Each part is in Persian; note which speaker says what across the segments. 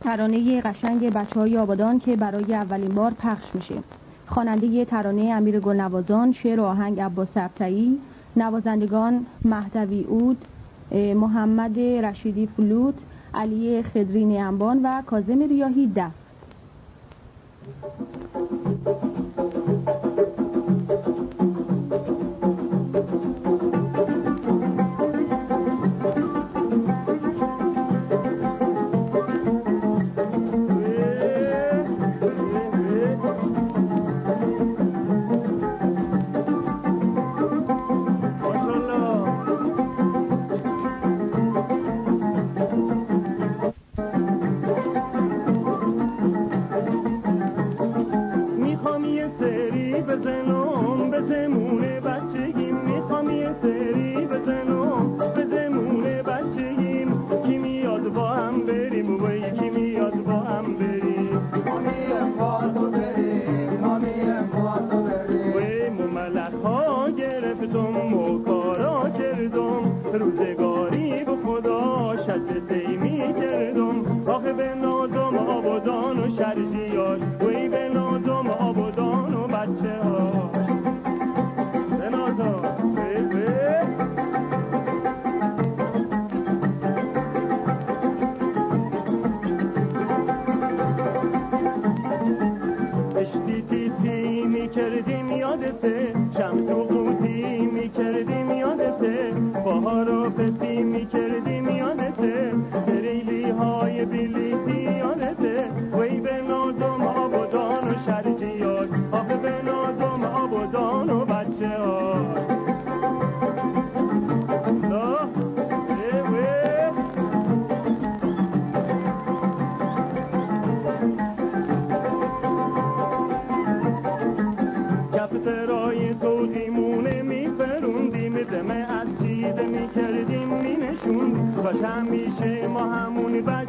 Speaker 1: ترانه قشنگ بچه های آبادان که برای اولین بار پخش میشه. خواننده ترانه امیر گلنوازان شعر و آهنگ عباس ابتعی نوازندگان مهدوی اود محمد رشیدی فلوت علی خدری انبان و کازم ریاهی
Speaker 2: کسی سی میگردم. آخه به نازم آبادان و شرجیاش. وی به نازم آبادان و بچه ها به نازم اشتی تی شم همیشه ما همونی بچه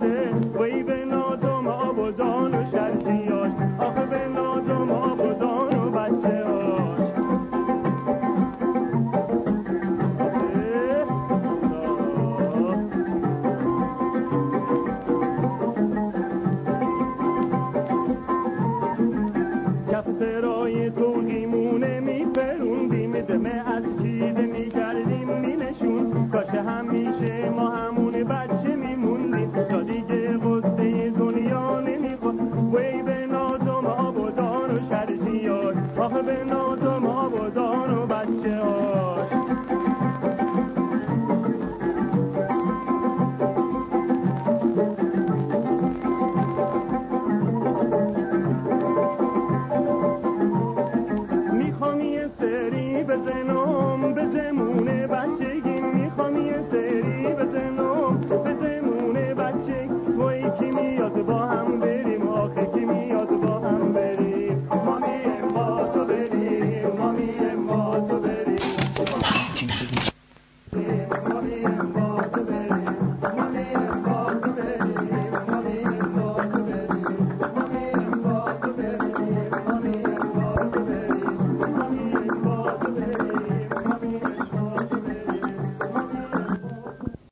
Speaker 2: برسه وی به نادم آب و دان و شرشیاش آخه به نادم آب و دان و بچه هاش کفترای تو قیمونه میپروندیم دمه از کی